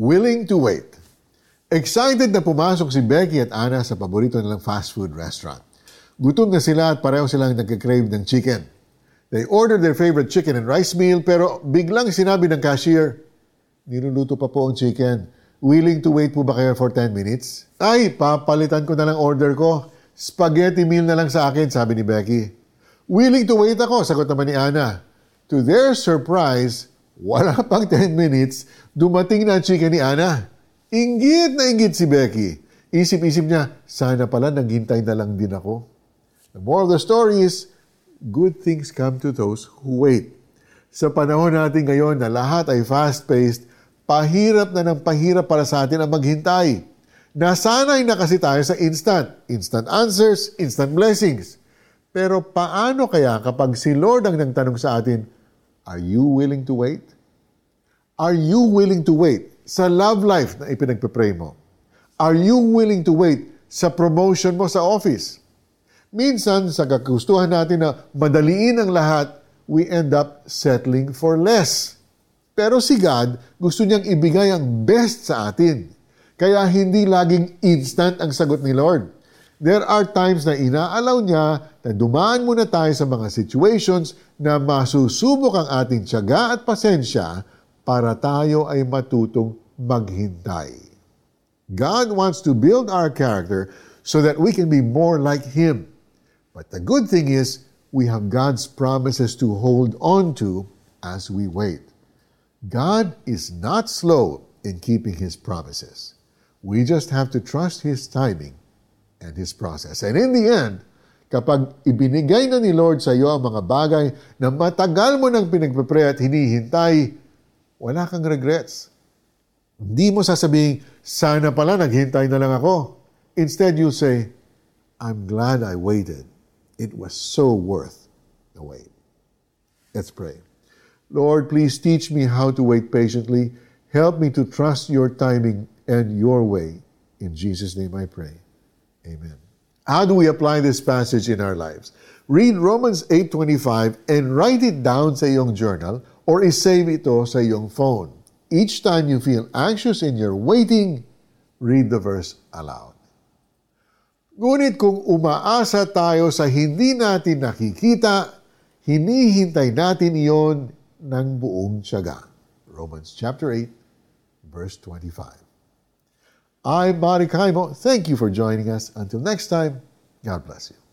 Willing to wait. Excited na pumasok si Becky at Anna sa paborito nilang fast food restaurant. Gutom na sila at pareho silang nagka-crave ng chicken. They ordered their favorite chicken and rice meal pero biglang sinabi ng cashier, Niluluto pa po ang chicken. Willing to wait po ba kayo for 10 minutes? Ay, papalitan ko na lang order ko. Spaghetti meal na lang sa akin, sabi ni Becky. Willing to wait ako, sagot naman ni Anna. To their surprise, wala pang 10 minutes, dumating na ang chicken ni Ana. Inggit na inggit si Becky. Isip-isip niya, sana pala naghintay na lang din ako. The moral of the story is, good things come to those who wait. Sa panahon natin ngayon na lahat ay fast-paced, pahirap na ng pahirap para sa atin ang maghintay. Nasanay na kasi tayo sa instant. Instant answers, instant blessings. Pero paano kaya kapag si Lord ang nagtanong sa atin, Are you willing to wait? Are you willing to wait sa love life na ipinagpipray mo? Are you willing to wait sa promotion mo sa office? Minsan, sa kagustuhan natin na madaliin ang lahat, we end up settling for less. Pero si God, gusto niyang ibigay ang best sa atin. Kaya hindi laging instant ang sagot ni Lord. There are times na inaalaw niya na dumaan muna tayo sa mga situations na masusubok ang ating tiyaga at pasensya para tayo ay matutong maghintay. God wants to build our character so that we can be more like Him. But the good thing is, we have God's promises to hold on to as we wait. God is not slow in keeping His promises. We just have to trust His timing and His process. And in the end, kapag ibinigay na ni Lord sa iyo ang mga bagay na matagal mo nang pinagpapray at hinihintay, wala kang regrets. Hindi mo sasabihin, sana pala naghintay na lang ako. Instead, you say, I'm glad I waited. It was so worth the wait. Let's pray. Lord, please teach me how to wait patiently. Help me to trust your timing and your way. In Jesus' name I pray. Amen. How do we apply this passage in our lives? Read Romans 8.25 and write it down sa iyong journal or isave ito sa iyong phone. Each time you feel anxious in your waiting, read the verse aloud. Ngunit kung umaasa tayo sa hindi natin nakikita, hinihintay natin iyon ng buong tiyaga. Romans chapter 8, verse 25. I'm Marty Kaimo. Thank you for joining us. Until next time, God bless you.